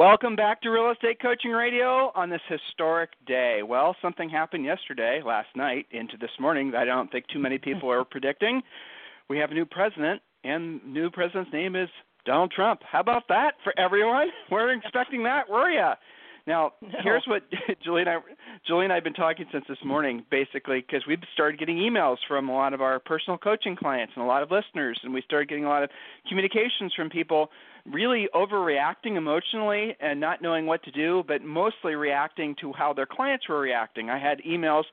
Welcome back to Real Estate Coaching Radio on this historic day. Well, something happened yesterday, last night, into this morning that I don't think too many people are predicting. We have a new president, and new president's name is Donald Trump. How about that for everyone? We're expecting that, were you? Now, no. here's what Julie and I, Julie and I have been talking since this morning, basically, because we've started getting emails from a lot of our personal coaching clients and a lot of listeners, and we started getting a lot of communications from people really overreacting emotionally and not knowing what to do, but mostly reacting to how their clients were reacting. I had emails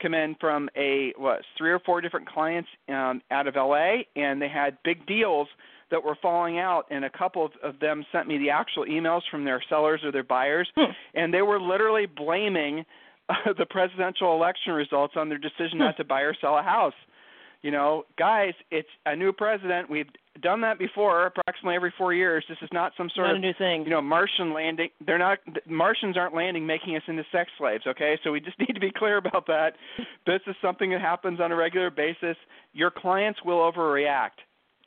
come in from a what three or four different clients um, out of LA, and they had big deals that were falling out, and a couple of, of them sent me the actual emails from their sellers or their buyers, hmm. and they were literally blaming uh, the presidential election results on their decision hmm. not to buy or sell a house. You know, guys, it's a new president. We've done that before, approximately every four years. This is not some sort not of new thing. you know Martian landing. They're not Martians aren't landing, making us into sex slaves. Okay, so we just need to be clear about that. This is something that happens on a regular basis. Your clients will overreact.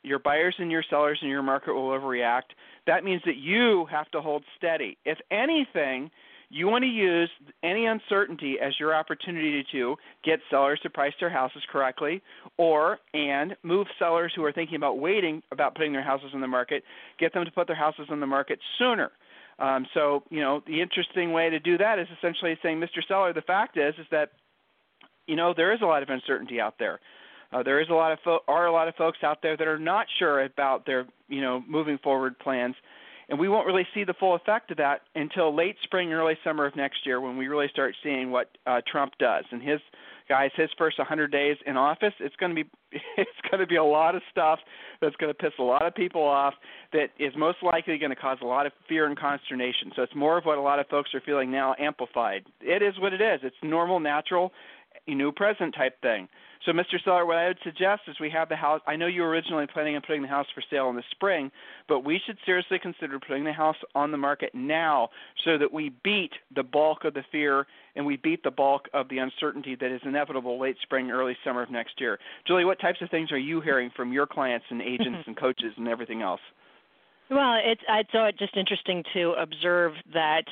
Your buyers and your sellers in your market will overreact. That means that you have to hold steady. If anything, you want to use any uncertainty as your opportunity to get sellers to price their houses correctly or and move sellers who are thinking about waiting about putting their houses on the market, get them to put their houses on the market sooner. Um, so, you know, the interesting way to do that is essentially saying, Mr. Seller, the fact is is that you know, there is a lot of uncertainty out there. Uh, there is a lot of fo- are a lot of folks out there that are not sure about their you know moving forward plans, and we won't really see the full effect of that until late spring, early summer of next year when we really start seeing what uh, Trump does. And his guys, his first 100 days in office, it's going to be it's going to be a lot of stuff that's going to piss a lot of people off. That is most likely going to cause a lot of fear and consternation. So it's more of what a lot of folks are feeling now, amplified. It is what it is. It's normal, natural, new present type thing. So, Mr. Seller, what I would suggest is we have the house. I know you were originally planning on putting the house for sale in the spring, but we should seriously consider putting the house on the market now so that we beat the bulk of the fear and we beat the bulk of the uncertainty that is inevitable late spring, early summer of next year. Julie, what types of things are you hearing from your clients and agents and coaches and everything else? Well, it's it's uh, just interesting to observe that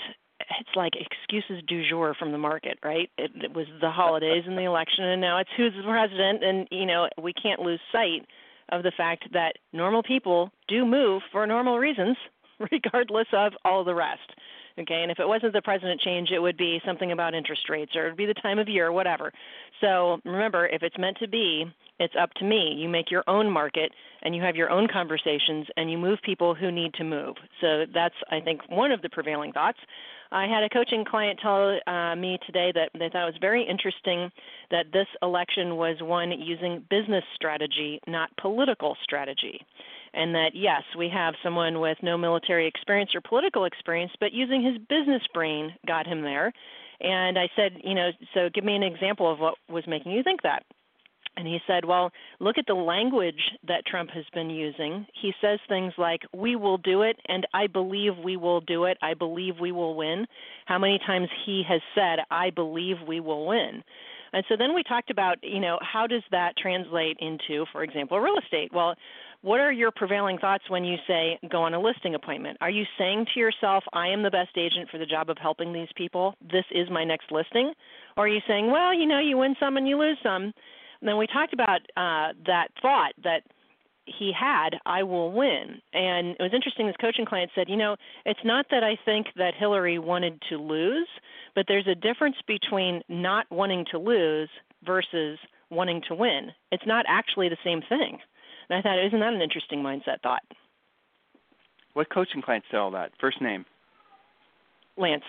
it's like excuses du jour from the market, right? It, it was the holidays and the election, and now it's who's the president, and you know we can't lose sight of the fact that normal people do move for normal reasons, regardless of all the rest. Okay, and if it wasn't the president change, it would be something about interest rates, or it'd be the time of year, whatever. So remember, if it's meant to be, it's up to me. You make your own market, and you have your own conversations, and you move people who need to move. So that's, I think, one of the prevailing thoughts. I had a coaching client tell uh, me today that they thought it was very interesting that this election was one using business strategy, not political strategy. And that, yes, we have someone with no military experience or political experience, but using his business brain got him there. And I said, you know, so give me an example of what was making you think that. And he said, Well, look at the language that Trump has been using. He says things like, We will do it, and I believe we will do it. I believe we will win. How many times he has said, I believe we will win. And so then we talked about, you know, how does that translate into, for example, real estate? Well, what are your prevailing thoughts when you say go on a listing appointment? Are you saying to yourself, I am the best agent for the job of helping these people? This is my next listing? Or are you saying, well, you know, you win some and you lose some? And then we talked about uh, that thought that he had, I will win. And it was interesting, this coaching client said, you know, it's not that I think that Hillary wanted to lose, but there's a difference between not wanting to lose versus wanting to win. It's not actually the same thing. And I thought, isn't that an interesting mindset thought? What coaching client said all that? First name? Lance.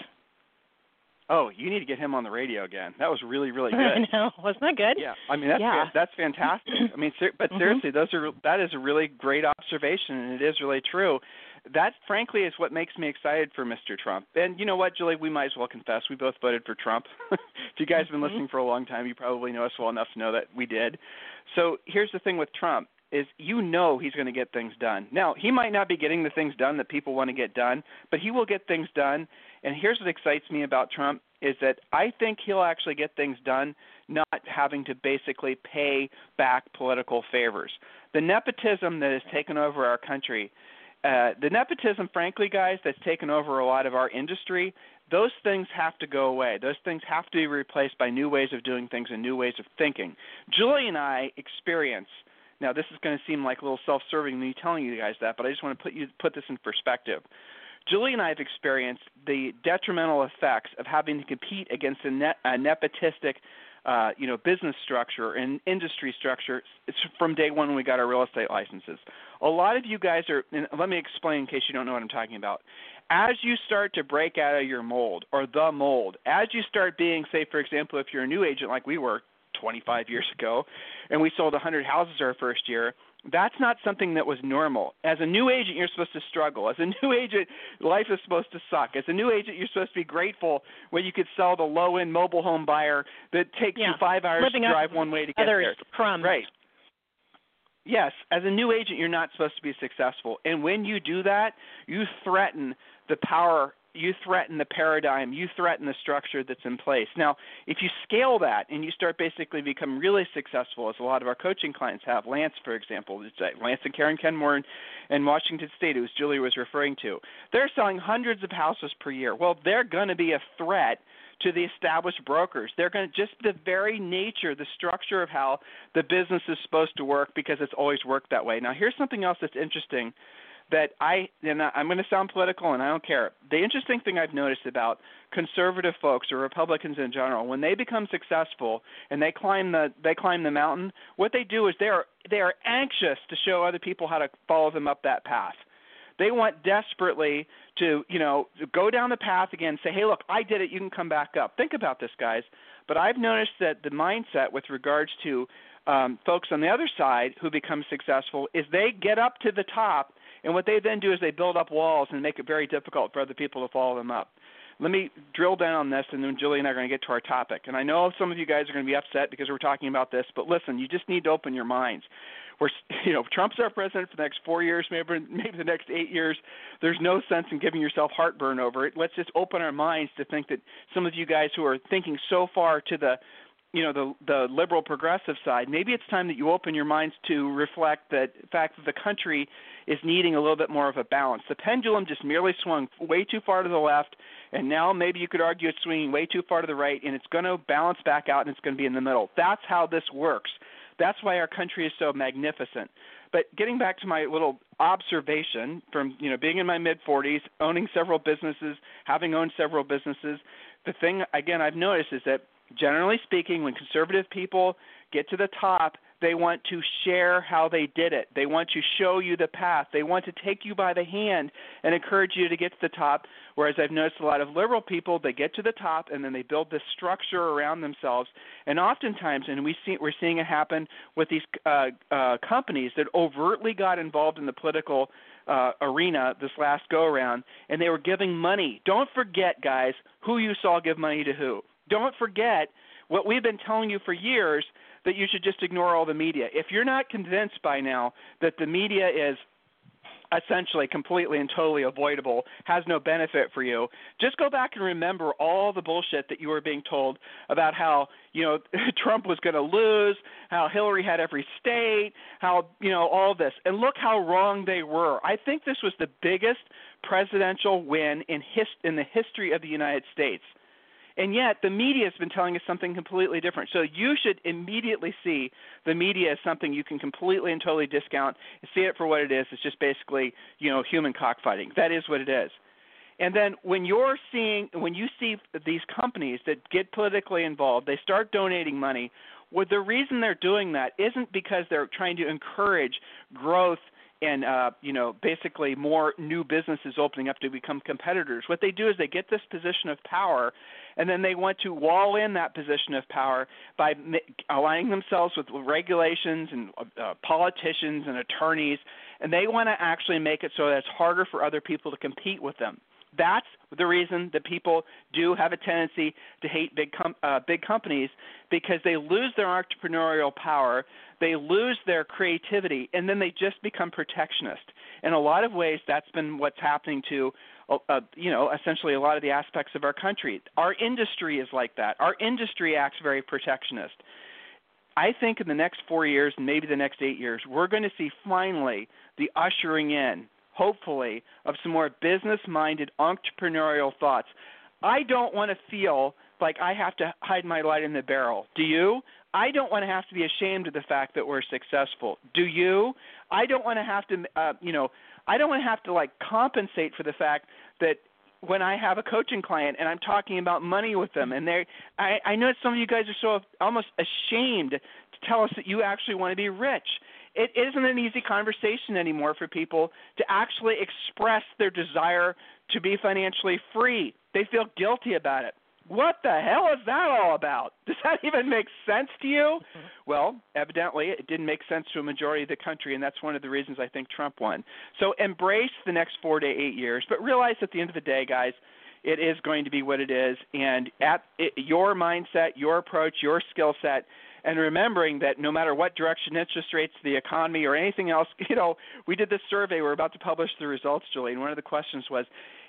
Oh, you need to get him on the radio again. That was really, really good. I know, wasn't that good? Yeah, I mean that's yeah. that's fantastic. I mean, ser- but mm-hmm. seriously, those are that is a really great observation, and it is really true. that frankly is what makes me excited for Mr. Trump. And you know what, Julie, we might as well confess we both voted for Trump. if you guys have been mm-hmm. listening for a long time, you probably know us well enough to know that we did. So here's the thing with Trump is you know he's going to get things done. Now, he might not be getting the things done that people want to get done, but he will get things done. And here's what excites me about Trump is that I think he'll actually get things done not having to basically pay back political favors. The nepotism that has taken over our country, uh, the nepotism, frankly, guys, that's taken over a lot of our industry, those things have to go away. Those things have to be replaced by new ways of doing things and new ways of thinking. Julie and I experience – now, this is going to seem like a little self-serving me telling you guys that, but I just want to put you put this in perspective. Julie and I have experienced the detrimental effects of having to compete against a, ne- a nepotistic, uh, you know, business structure and industry structure it's from day one when we got our real estate licenses. A lot of you guys are. And let me explain in case you don't know what I'm talking about. As you start to break out of your mold or the mold, as you start being, say, for example, if you're a new agent like we were 25 years ago, and we sold 100 houses our first year. That's not something that was normal. As a new agent, you're supposed to struggle. As a new agent, life is supposed to suck. As a new agent, you're supposed to be grateful when you could sell the low-end mobile home buyer that takes yeah. you five hours Living to drive one way to get there. Crumbs. Right. Yes, as a new agent, you're not supposed to be successful. And when you do that, you threaten the power you threaten the paradigm, you threaten the structure that's in place. Now, if you scale that and you start basically become really successful, as a lot of our coaching clients have, Lance, for example, uh, Lance and Karen Kenmore in, in Washington State, who Julie was referring to, they're selling hundreds of houses per year. Well, they're going to be a threat to the established brokers. They're going to just the very nature, the structure of how the business is supposed to work because it's always worked that way. Now, here's something else that's interesting that I and I'm going to sound political and I don't care. The interesting thing I've noticed about conservative folks or Republicans in general, when they become successful and they climb the they climb the mountain, what they do is they are they are anxious to show other people how to follow them up that path. They want desperately to, you know, go down the path again, say, "Hey, look, I did it. You can come back up." Think about this, guys. But I've noticed that the mindset with regards to um, folks on the other side who become successful is they get up to the top and what they then do is they build up walls and make it very difficult for other people to follow them up. Let me drill down on this, and then Julie and I are going to get to our topic. And I know some of you guys are going to be upset because we're talking about this, but listen, you just need to open your minds. We're, you know, Trump's our president for the next four years, maybe maybe the next eight years. There's no sense in giving yourself heartburn over it. Let's just open our minds to think that some of you guys who are thinking so far to the you know the the liberal progressive side maybe it's time that you open your minds to reflect that fact that the country is needing a little bit more of a balance. The pendulum just merely swung way too far to the left and now maybe you could argue it's swinging way too far to the right and it's going to balance back out and it's going to be in the middle. That's how this works. That's why our country is so magnificent. But getting back to my little observation from you know being in my mid 40s owning several businesses having owned several businesses the thing again I've noticed is that generally speaking, when conservative people get to the top, they want to share how they did it. They want to show you the path. They want to take you by the hand and encourage you to get to the top. Whereas I've noticed a lot of liberal people, they get to the top and then they build this structure around themselves. And oftentimes, and we see, we're seeing it happen with these uh, uh, companies that overtly got involved in the political uh, arena this last go around, and they were giving money. Don't forget, guys, who you saw give money to who. Don't forget what we've been telling you for years that you should just ignore all the media. If you're not convinced by now that the media is essentially completely and totally avoidable, has no benefit for you. Just go back and remember all the bullshit that you were being told about how, you know, Trump was going to lose, how Hillary had every state, how, you know, all this. And look how wrong they were. I think this was the biggest presidential win in his in the history of the United States. And yet, the media has been telling us something completely different. So you should immediately see the media as something you can completely and totally discount and see it for what it is. It's just basically, you know, human cockfighting. That is what it is. And then when you're seeing, when you see these companies that get politically involved, they start donating money. Well, the reason they're doing that isn't because they're trying to encourage growth and uh, you know basically more new businesses opening up to become competitors. What they do is they get this position of power, and then they want to wall in that position of power by aligning themselves with regulations and uh, politicians and attorneys, and they want to actually make it so that it's harder for other people to compete with them. That's the reason that people do have a tendency to hate big com- uh, big companies because they lose their entrepreneurial power, they lose their creativity, and then they just become protectionist. In a lot of ways, that's been what's happening to uh, uh, you know, essentially a lot of the aspects of our country. Our industry is like that. Our industry acts very protectionist. I think in the next four years, maybe the next eight years, we're going to see finally the ushering in hopefully, of some more business minded entrepreneurial thoughts. I don't want to feel like I have to hide my light in the barrel. Do you? I don't want to have to be ashamed of the fact that we're successful. Do you? I don't want to have to, uh, you know, I don't want to have to like compensate for the fact that when I have a coaching client and I'm talking about money with them, and they, I, I know some of you guys are so almost ashamed to tell us that you actually want to be rich it isn't an easy conversation anymore for people to actually express their desire to be financially free. They feel guilty about it. What the hell is that all about? Does that even make sense to you? Well, evidently it didn't make sense to a majority of the country, and that's one of the reasons I think Trump won. So embrace the next four to eight years, but realize at the end of the day, guys, it is going to be what it is, and at it, your mindset, your approach, your skill set and remembering that no matter what direction interest rates, the economy, or anything else, you know, we did this survey. We're about to publish the results, Julie, and one of the questions was,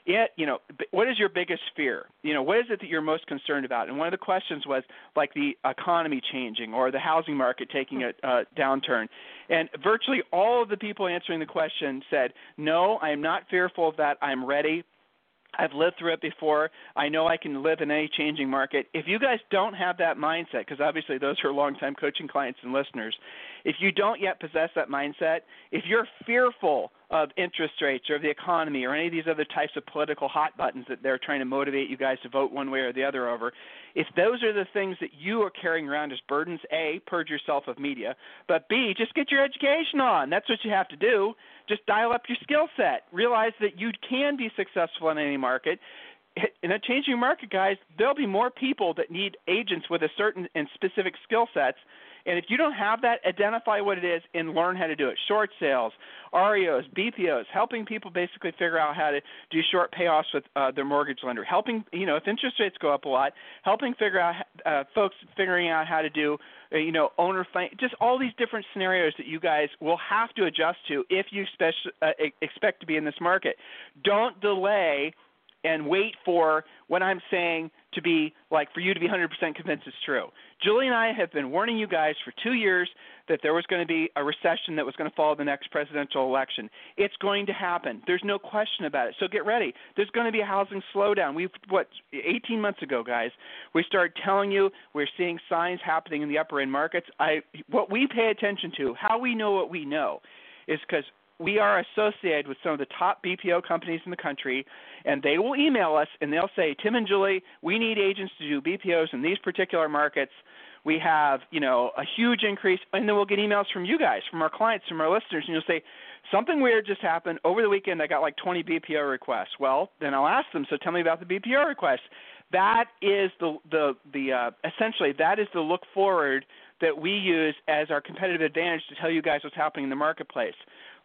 it, you know, what is your biggest fear? You know, what is it that you're most concerned about? And one of the questions was like the economy changing or the housing market taking a uh, downturn. And virtually all of the people answering the question said, no, I am not fearful of that. I'm ready. I've lived through it before. I know I can live in any changing market. If you guys don't have that mindset, because obviously those are longtime coaching clients and listeners, if you don't yet possess that mindset, if you're fearful of interest rates or of the economy or any of these other types of political hot buttons that they're trying to motivate you guys to vote one way or the other over, if those are the things that you are carrying around as burdens, A, purge yourself of media, but B, just get your education on. That's what you have to do. Just dial up your skill set. Realize that you can be successful in any market. In a changing market, guys, there'll be more people that need agents with a certain and specific skill sets and if you don't have that, identify what it is and learn how to do it. Short sales, REOs, BPOs, helping people basically figure out how to do short payoffs with uh, their mortgage lender. Helping, you know, if interest rates go up a lot, helping figure out uh, folks figuring out how to do, uh, you know, owner fin- just all these different scenarios that you guys will have to adjust to if you spec- uh, expect to be in this market. Don't delay and wait for what I'm saying to be like for you to be 100% convinced it's true. Julie and I have been warning you guys for two years that there was going to be a recession that was going to follow the next presidential election. It's going to happen. There's no question about it. So get ready. There's going to be a housing slowdown. We've what 18 months ago, guys, we started telling you we're seeing signs happening in the upper end markets. I what we pay attention to, how we know what we know, is because we are associated with some of the top BPO companies in the country, and they will email us and they'll say, Tim and Julie, we need agents to do BPOs in these particular markets. We have, you know, a huge increase, and then we'll get emails from you guys, from our clients, from our listeners, and you'll say, something weird just happened over the weekend. I got like 20 BPO requests. Well, then I'll ask them. So tell me about the BPO requests. That is the the the uh, essentially that is the look forward that we use as our competitive advantage to tell you guys what's happening in the marketplace.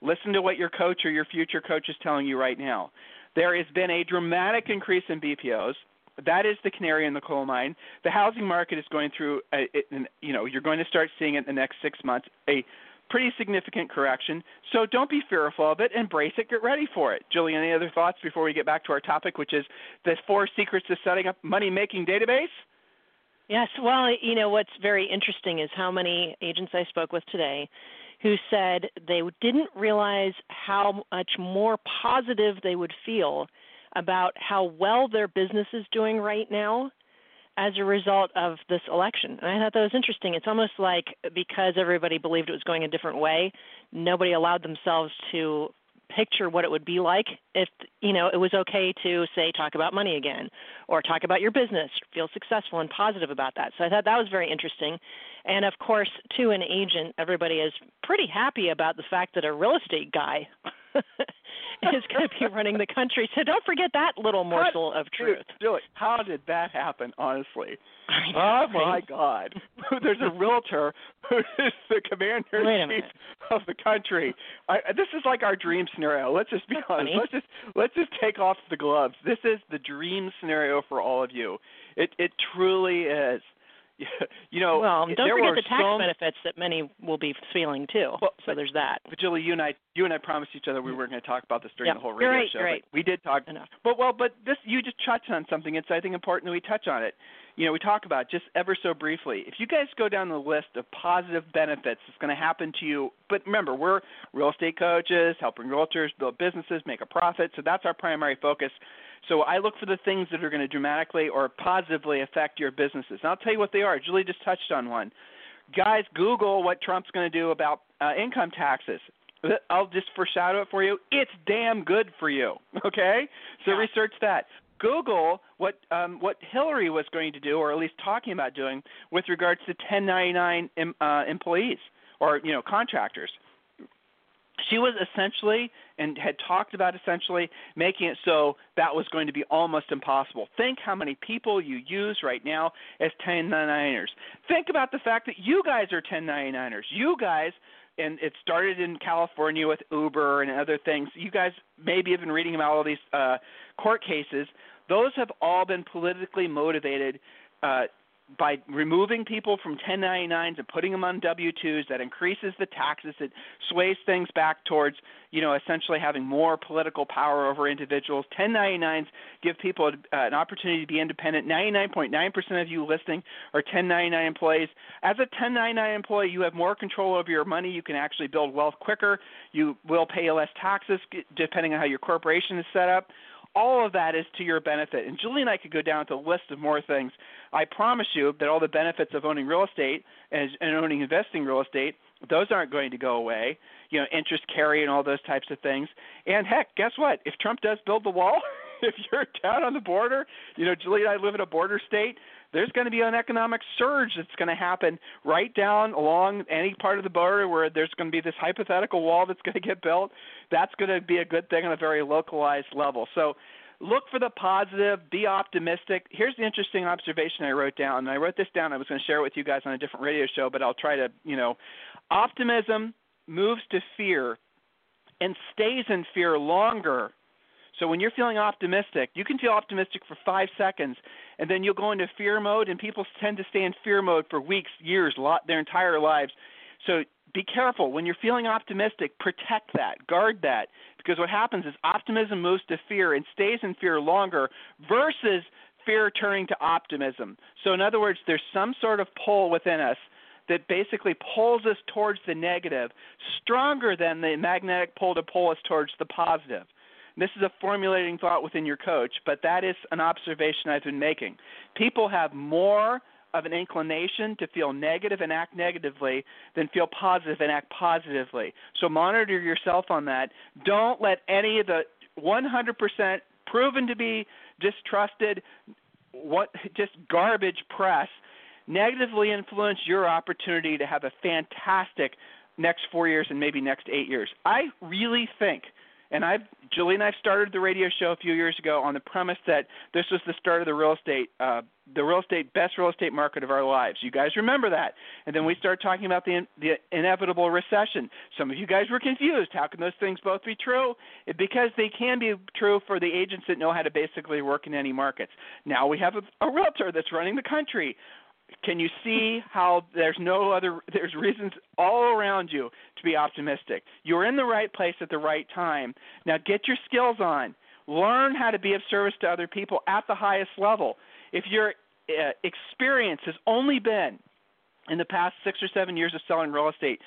Listen to what your coach or your future coach is telling you right now. There has been a dramatic increase in BPOs. That is the canary in the coal mine. The housing market is going through, a, you know, you're going to start seeing it in the next six months, a pretty significant correction. So don't be fearful of it. Embrace it. Get ready for it. Julie, any other thoughts before we get back to our topic, which is the four secrets to setting up money-making database? Yes. Well, you know what's very interesting is how many agents I spoke with today who said they didn't realize how much more positive they would feel about how well their business is doing right now as a result of this election. And I thought that was interesting. It's almost like because everybody believed it was going a different way, nobody allowed themselves to picture what it would be like if you know it was okay to say talk about money again or talk about your business feel successful and positive about that. So i thought that was very interesting. And of course to an agent everybody is pretty happy about the fact that a real estate guy is going to be running the country. So don't forget that little morsel how, of truth. Dude, how did that happen? Honestly, know, oh my right? God! There's a realtor who is the commander in chief of the country. I, this is like our dream scenario. Let's just be That's honest. funny. Let's just let's just take off the gloves. This is the dream scenario for all of you. It it truly is. You know, well, don't there forget the tax so benefits that many will be feeling too. Well, so there's that. But Julie, you and I, you and I promised each other we weren't going to talk about this during Yep, the whole radio right, show. but right. We did talk. Enough. But well, but this you just touched on something. It's I think important that we touch on it. You know, we talk about just ever so briefly. If you guys go down the list of positive benefits that's going to happen to you, but remember, we're real estate coaches, helping realtors build businesses, make a profit. So that's our primary focus. So I look for the things that are going to dramatically or positively affect your businesses. And I'll tell you what they are. Julie just touched on one. Guys, Google what Trump's going to do about uh, income taxes. I'll just foreshadow it for you. It's damn good for you. Okay, so Yeah. research that. Google what um, what Hillary was going to do, or at least talking about doing, with regards to 1099 em, uh, employees or you know contractors. She was essentially and had talked about essentially making it so that was going to be almost impossible. Think how many people you use right now as 1099ers. Think about the fact that you guys are 1099ers. You guys and it started in California with Uber and other things. You guys maybe have been reading about all these uh, court cases. Those have all been politically motivated uh, by removing people from 1099s and putting them on W2s. That increases the taxes. It sways things back towards, you know, essentially having more political power over individuals. 1099s give people uh, an opportunity to be independent. 99.9% of you listening are 1099 employees. As a 1099 employee, you have more control over your money. You can actually build wealth quicker. You will pay less taxes depending on how your corporation is set up. All of that is to your benefit. And Julie and I could go down to a list of more things. I promise you that all the benefits of owning real estate and, and owning investing real estate, those aren't going to go away. You know, interest carry and all those types of things. And heck, guess what? If Trump does build the wall, if you're down on the border, you know, Julie and I live in a border state, there's going to be an economic surge that's going to happen right down along any part of the border where there's going to be this hypothetical wall that's going to get built. That's going to be a good thing on a very localized level. So look for the positive, be optimistic. Here's the interesting observation I wrote down. I wrote this down. I was going to share it with you guys on a different radio show, but I'll try to, you know, optimism moves to fear and stays in fear longer so when you're feeling optimistic, you can feel optimistic for five seconds, and then you'll go into fear mode, and people tend to stay in fear mode for weeks, years, lot their entire lives. So be careful when you're feeling optimistic. Protect that, guard that, because what happens is optimism moves to fear and stays in fear longer, versus fear turning to optimism. So in other words, there's some sort of pull within us that basically pulls us towards the negative, stronger than the magnetic pull to pull us towards the positive. This is a formulating thought within your coach, but that is an observation I've been making. People have more of an inclination to feel negative and act negatively than feel positive and act positively. So monitor yourself on that. Don't let any of the 100% proven to be distrusted, what just garbage press negatively influence your opportunity to have a fantastic next four years and maybe next eight years. I really think and I've Julie and I started the radio show a few years ago on the premise that this was the start of the real estate, uh, the real estate best real estate market of our lives. You guys remember that? And then we started talking about the the inevitable recession. Some of you guys were confused. How can those things both be true? It, because they can be true for the agents that know how to basically work in any markets. Now we have a, a realtor that's running the country can you see how there's no other there's reasons all around you to be optimistic? You're in the right place at the right time. Now get your skills on. Learn how to be of service to other people at the highest level. If your uh, experience has only been in the past 6 or 7 years of selling real estate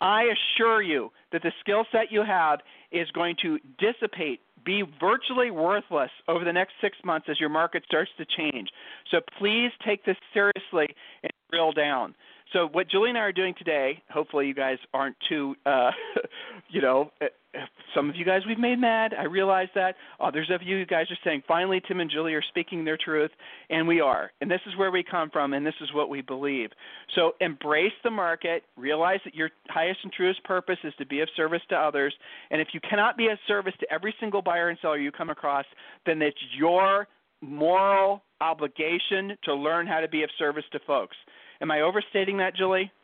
i assure you that the skill set you have is going to dissipate be virtually worthless over the next six months as your market starts to change. So please take this seriously and drill down. So what Julie and I are doing today, hopefully you guys aren't too, uh, you know, some of you guys we've made mad. I realize that. Others of you guys are saying, finally, Tim and Julie are speaking their truth, and we are. And this is where we come from, and this is what we believe. So embrace the market. Realize that your highest and truest purpose is to be of service to others. And if you cannot be of service to every single buyer and seller you come across, then it's your moral obligation to learn how to be of service to folks. Am I overstating that, Julie?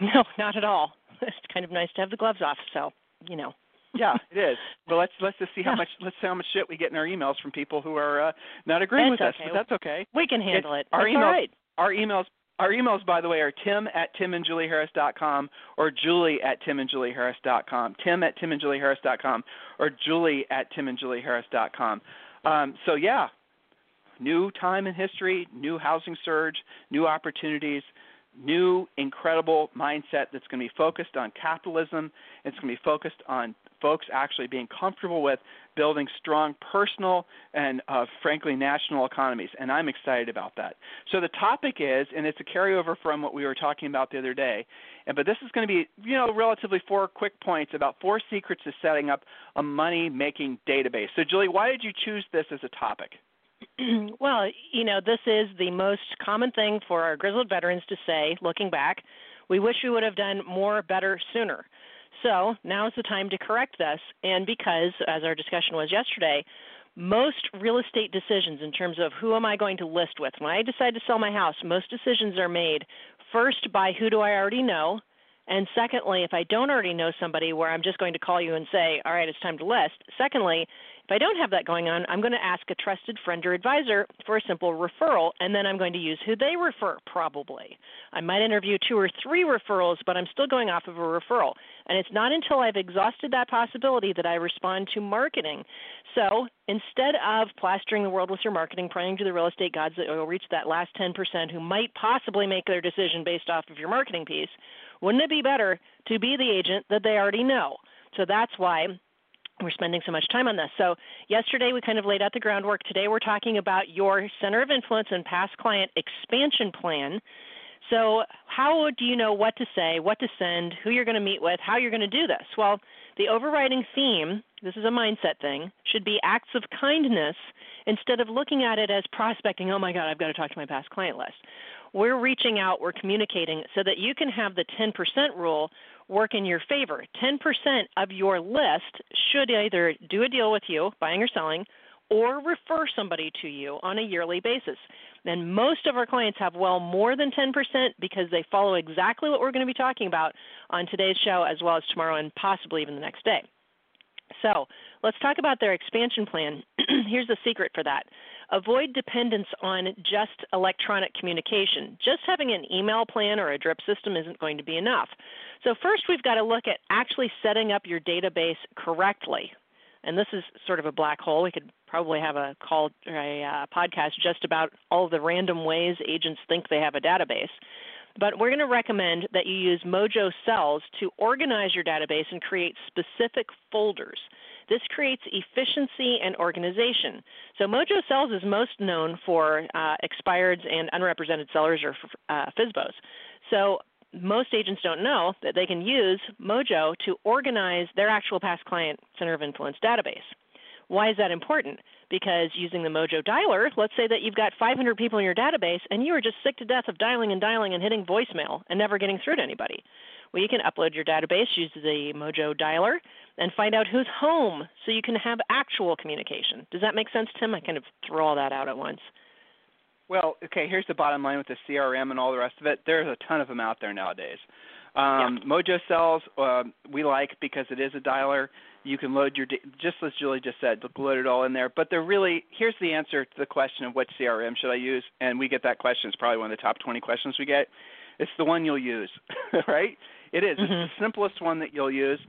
No, not at all. It's kind of nice to have the gloves off, so you know. yeah, it is. Well, let's let's just see how yeah. much let's see how much shit we get in our emails from people who are uh, not agreeing that's with okay. us. But that's okay. We can handle it. it. Our emails, right. our emails, our emails, by the way, are tim at timandjulieharris.com or julie at timandjulieharris.com. Tim at timandjulieharris.com or julie at timandjulieharris.com. Um, so yeah, new time in history, new housing surge, new opportunities new incredible mindset that's going to be focused on capitalism. It's going to be focused on folks actually being comfortable with building strong personal and, uh, frankly, national economies. And I'm excited about that. So the topic is, and it's a carryover from what we were talking about the other day, and, but this is going to be, you know, relatively four quick points about four secrets to setting up a money-making database. So, Julie, why did you choose this as a topic? well, you know, this is the most common thing for our grizzled veterans to say, looking back. We wish we would have done more, better, sooner. So now is the time to correct this. And because, as our discussion was yesterday, most real estate decisions in terms of who am I going to list with, when I decide to sell my house, most decisions are made first by who do I already know, and secondly, if I don't already know somebody where I'm just going to call you and say, all right, it's time to list. Secondly, if I don't have that going on, I'm going to ask a trusted friend or advisor for a simple referral, and then I'm going to use who they refer, probably. I might interview two or three referrals, but I'm still going off of a referral. And it's not until I've exhausted that possibility that I respond to marketing. So instead of plastering the world with your marketing, praying to the real estate gods that you'll reach that last 10% who might possibly make their decision based off of your marketing piece, wouldn't it be better to be the agent that they already know? So that's why we're spending so much time on this. So, yesterday we kind of laid out the groundwork. Today we're talking about your center of influence and past client expansion plan. So, how do you know what to say, what to send, who you're going to meet with, how you're going to do this? Well, the overriding theme, this is a mindset thing, should be acts of kindness instead of looking at it as prospecting, oh my God, I've got to talk to my past client list. We're reaching out, we're communicating so that you can have the 10% rule work in your favor. 10% of your list should either do a deal with you, buying or selling, or refer somebody to you on a yearly basis. And most of our clients have well more than 10% because they follow exactly what we're going to be talking about on today's show as well as tomorrow and possibly even the next day. So let's talk about their expansion plan. Here's the secret for that avoid dependence on just electronic communication. Just having an email plan or a drip system isn't going to be enough. So, first, we've got to look at actually setting up your database correctly. And this is sort of a black hole. We could probably have a call or a uh, podcast just about all the random ways agents think they have a database. But we're going to recommend that you use Mojo Sells to organize your database and create specific folders. This creates efficiency and organization. So Mojo Sells is most known for uh, expireds and unrepresented sellers or uh, FSBOs. So most agents don't know that they can use Mojo to organize their actual past client center of influence database. Why is that important? Because using the Mojo dialer, let's say that you've got 500 people in your database and you are just sick to death of dialing and dialing and hitting voicemail and never getting through to anybody. Well, you can upload your database, use the Mojo dialer, and find out who's home so you can have actual communication. Does that make sense, Tim? I kind of throw all that out at once. Well, okay, here's the bottom line with the CRM and all the rest of it. There's a ton of them out there nowadays. Um, yeah. Mojo Sells uh, we like because it is a dialer. You can load your just as Julie just said, load it all in there. But they're really here's the answer to the question of what CRM should I use, and we get that question. It's probably one of the top 20 questions we get. It's the one you'll use, right? It is. Mm-hmm. It's the simplest one that you'll use.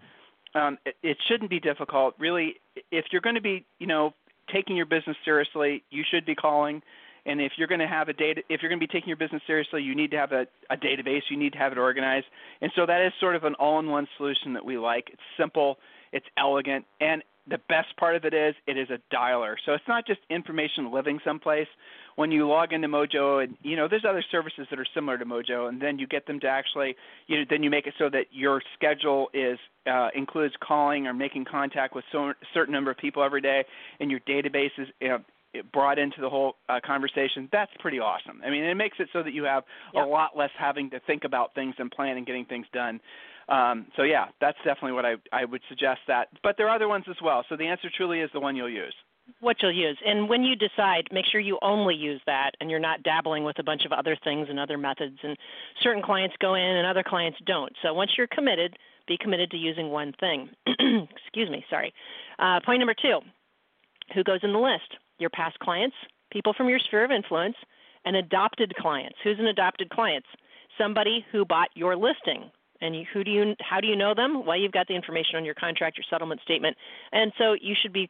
Um, it, it shouldn't be difficult, really. If you're going to be, you know, taking your business seriously, you should be calling and if you're going to have a data, if you're going to be taking your business seriously, you need to have a, a database. You need to have it organized. And so that is sort of an all-in-one solution that we like. It's simple, it's elegant, and the best part of it is it is a dialer. So it's not just information living someplace. When you log into Mojo, and you know there's other services that are similar to Mojo, and then you get them to actually, you know, then you make it so that your schedule is uh, includes calling or making contact with so, a certain number of people every day, and your database is you know, brought into the whole uh, conversation. That's pretty awesome. I mean, it makes it so that you have a lot less having to think about things and plan and getting things done. Um, so yeah, that's definitely what I I would suggest that. But there are other ones as well. So the answer truly is the one you'll use. What you'll use, and when you decide, make sure you only use that, and you're not dabbling with a bunch of other things and other methods. And certain clients go in, and other clients don't. So once you're committed, be committed to using one thing. Excuse me, sorry. Uh, point number two: who goes in the list? Your past clients, people from your sphere of influence, and adopted clients. Who's an adopted client? Somebody who bought your listing and who do you how do you know them? Well, you've got the information on your contract, your settlement statement, and so you should be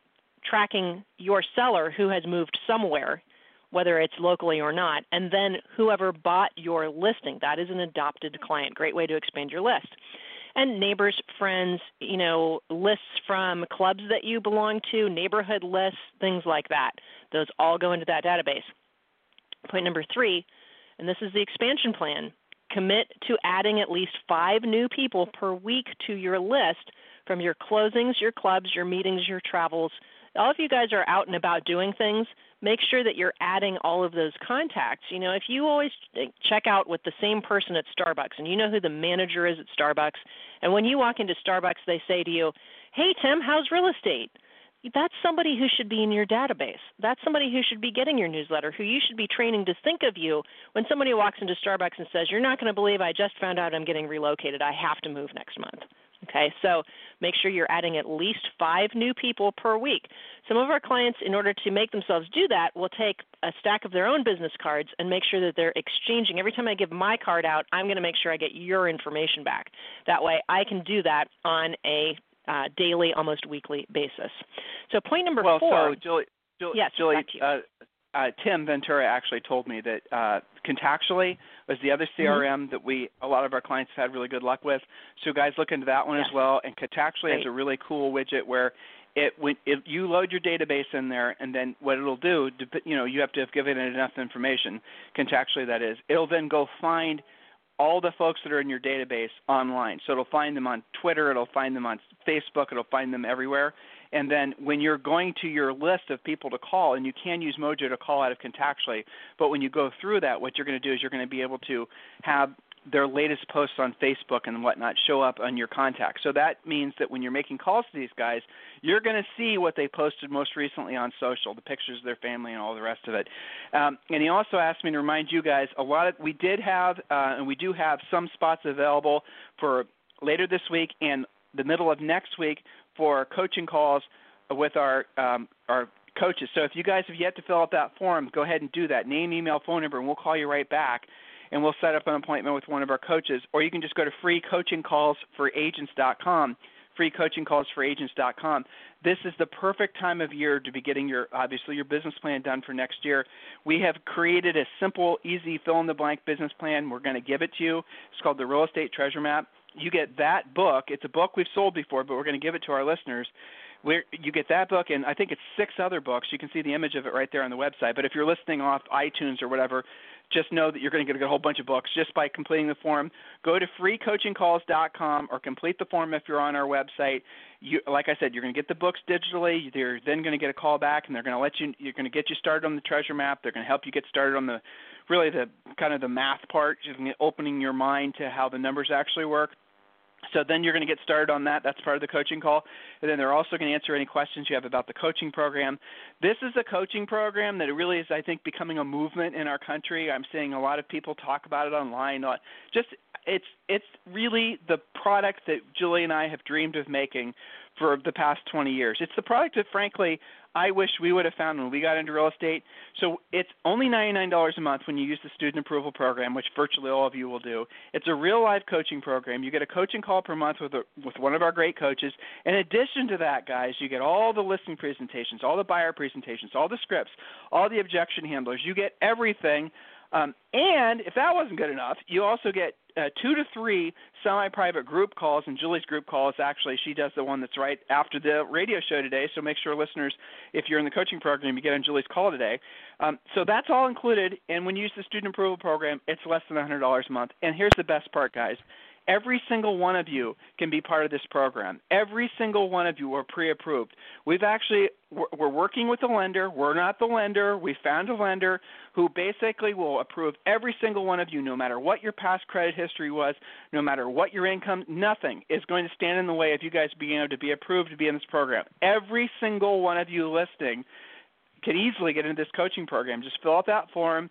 tracking your seller who has moved somewhere, whether it's locally or not, and then whoever bought your listing. That is an adopted client. Great way to expand your list. And neighbors, friends, you know, lists from clubs that you belong to, neighborhood lists, things like that. Those all go into that database. Point number three, and this is the expansion plan Commit to adding at least five new people per week to your list from your closings, your clubs, your meetings, your travels. All of you guys are out and about doing things. Make sure that you're adding all of those contacts. You know, if you always check out with the same person at Starbucks and you know who the manager is at Starbucks, and when you walk into Starbucks, they say to you, Hey, Tim, how's real estate? That's somebody who should be in your database. That's somebody who should be getting your newsletter, who you should be training to think of you when somebody walks into Starbucks and says, You're not going to believe I just found out I'm getting relocated. I have to move next month. Okay, so make sure you're adding at least five new people per week. Some of our clients, in order to make themselves do that, will take a stack of their own business cards and make sure that they're exchanging. Every time I give my card out, I'm going to make sure I get your information back. That way, I can do that on a uh, daily, almost weekly basis. So point number well, four. Well, so Julie, Julie, yes, Julie uh, uh, Tim Ventura actually told me that uh, Contactually was the other CRM mm-hmm. that we a lot of our clients have had really good luck with. So guys, look into that one yes. as well. And Contactually Great. has a really cool widget where it when if you load your database in there and then what it'll do you know you have to have given it enough information contactually that is it'll then go find all the folks that are in your database online. So it'll find them on Twitter, it'll find them on Facebook, it'll find them everywhere. And then when you're going to your list of people to call, and you can use Mojo to call out of Contactually, but when you go through that, what you're going to do is you're going to be able to have their latest posts on Facebook and whatnot show up on your contacts. So that means that when you're making calls to these guys, you're going to see what they posted most recently on social, the pictures of their family and all the rest of it. Um, and he also asked me to remind you guys a lot of we did have uh, and we do have some spots available for later this week and the middle of next week for coaching calls with our um, our coaches. So if you guys have yet to fill out that form, go ahead and do that. Name, email, phone number, and we'll call you right back and we'll set up an appointment with one of our coaches. Or you can just go to freecoachingcallsforagents.com freecoachingcallsforagents.com. This is the perfect time of year to be getting your obviously your business plan done for next year. We have created a simple, easy fill in the blank business plan. We're going to give it to you. It's called the Real Estate Treasure Map. You get that book. It's a book we've sold before, but we're going to give it to our listeners. Where you get that book, and I think it's six other books. You can see the image of it right there on the website. But if you're listening off iTunes or whatever, just know that you're going to get a whole bunch of books just by completing the form. Go to freecoachingcalls.com or complete the form if you're on our website. You, like I said, you're going to get the books digitally. You're then going to get a call back, and they're going to let you. You're going to get you started on the treasure map. They're going to help you get started on the, really the kind of the math part, just opening your mind to how the numbers actually work. So then you're going to get started on that. That's part of the coaching call. And then they're also going to answer any questions you have about the coaching program. This is a coaching program that really is, I think, becoming a movement in our country. I'm seeing a lot of people talk about it online. Uh, just it's it's really the product that Julie and I have dreamed of making for the past 20 years. It's the product that, frankly, I wish we would have found when we got into real estate. So it's only $99 a month when you use the student approval program, which virtually all of you will do. It's a real life coaching program. You get a coaching call per month with a, with one of our great coaches. In addition to that, guys, you get all the listing presentations, all the buyer presentations, all the scripts, all the objection handlers. You get everything Um, and if that wasn't good enough, you also get uh, two to three semi-private group calls, and Julie's group call is actually she does the one that's right after the radio show today. So make sure listeners, if you're in the coaching program, you get on Julie's call today. Um, so that's all included, and when you use the student approval program, it's less than $100 a month. And here's the best part, guys: Every single one of you can be part of this program. Every single one of you are pre-approved. We've actually we're working with the lender. We're not the lender. We found a lender who basically will approve every single one of you, no matter what your past credit history was, no matter what your income. Nothing is going to stand in the way of you guys being able to be approved to be in this program. Every single one of you listening can easily get into this coaching program. Just fill out that form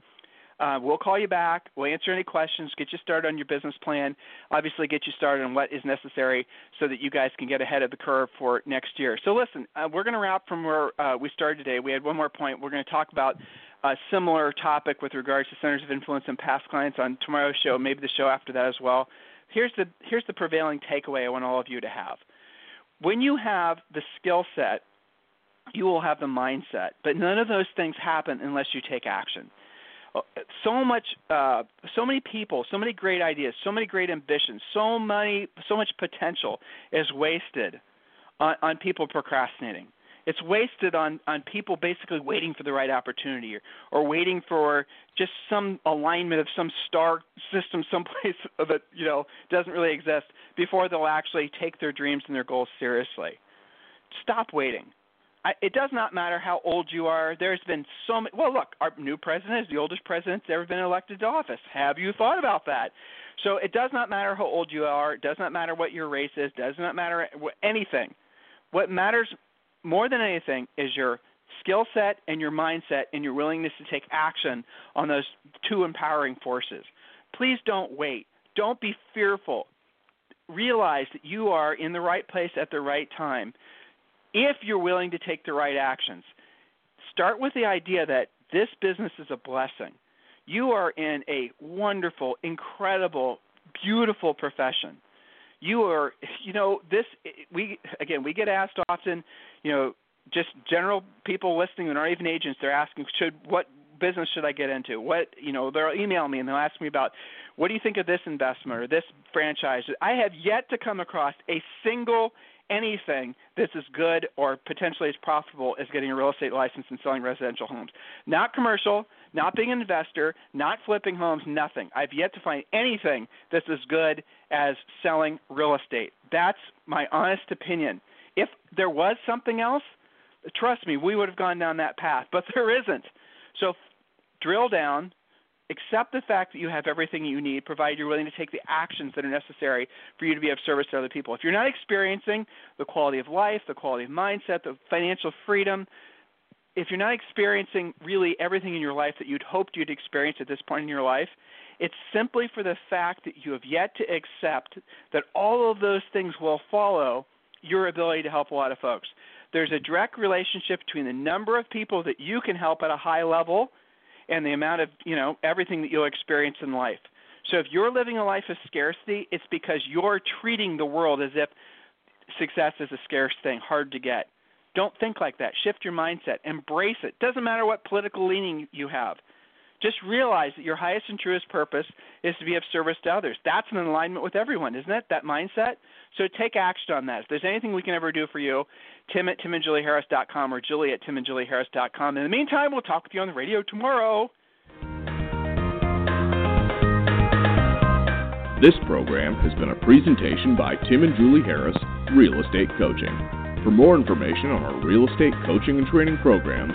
uh, we'll call you back. We'll answer any questions, get you started on your business plan, obviously, get you started on what is necessary so that you guys can get ahead of the curve for next year. So, listen, uh, we're going to wrap from where uh, we started today. We had one more point. We're going to talk about a similar topic with regards to centers of influence and past clients on tomorrow's show, maybe the show after that as well. Here's the, here's the prevailing takeaway I want all of you to have. When you have the skill set, you will have the mindset, but none of those things happen unless you take action so much uh, so many people so many great ideas so many great ambitions so many so much potential is wasted on, on people procrastinating. It's wasted on on people basically waiting for the right opportunity or, or waiting for just some alignment of some star system someplace that you know doesn't really exist before they'll actually take their dreams and their goals seriously. Stop waiting I, it does not matter how old you are. There's been so many. Well, look, our new president is the oldest president that's ever been elected to office. Have you thought about that? So it does not matter how old you are. It does not matter what your race is. Does not matter anything. What matters more than anything is your skill set and your mindset and your willingness to take action on those two empowering forces. Please don't wait. Don't be fearful. Realize that you are in the right place at the right time if you're willing to take the right actions. Start with the idea that this business is a blessing. You are in a wonderful, incredible, beautiful profession. You are, you know, this, we, again, we get asked often, you know, just general people listening that aren't even agents, they're asking, should, what business should I get into? What, you know, they'll email me and they'll ask me about, what do you think of this investment or this franchise? I have yet to come across a single anything that's as good or potentially as profitable as getting a real estate license and selling residential homes. Not commercial, not being an investor, not flipping homes, nothing. I've yet to find anything that's as good as selling real estate. That's my honest opinion. If there was something else, trust me, we would have gone down that path, but there isn't. So drill down, accept the fact that you have everything you need, provided you're willing to take the actions that are necessary for you to be of service to other people. If you're not experiencing the quality of life, the quality of mindset, the financial freedom, if you're not experiencing really everything in your life that you'd hoped you'd experience at this point in your life, it's simply for the fact that you have yet to accept that all of those things will follow your ability to help a lot of folks. There's a direct relationship between the number of people that you can help at a high level and the amount of you know everything that you'll experience in life. So if you're living a life of scarcity, it's because you're treating the world as if success is a scarce thing, hard to get. Don't think like that. Shift your mindset. Embrace it. Doesn't matter what political leaning you have. Just realize that your highest and truest purpose is to be of service to others. That's in alignment with everyone, isn't it? That mindset. So take action on that. If there's anything we can ever do for you, Tim at timandjulieharris.com or Julie at timandjulieharris.com. In the meantime, we'll talk with you on the radio tomorrow. This program has been a presentation by Tim and Julie Harris, Real Estate Coaching. For more information on our real estate coaching and training programs,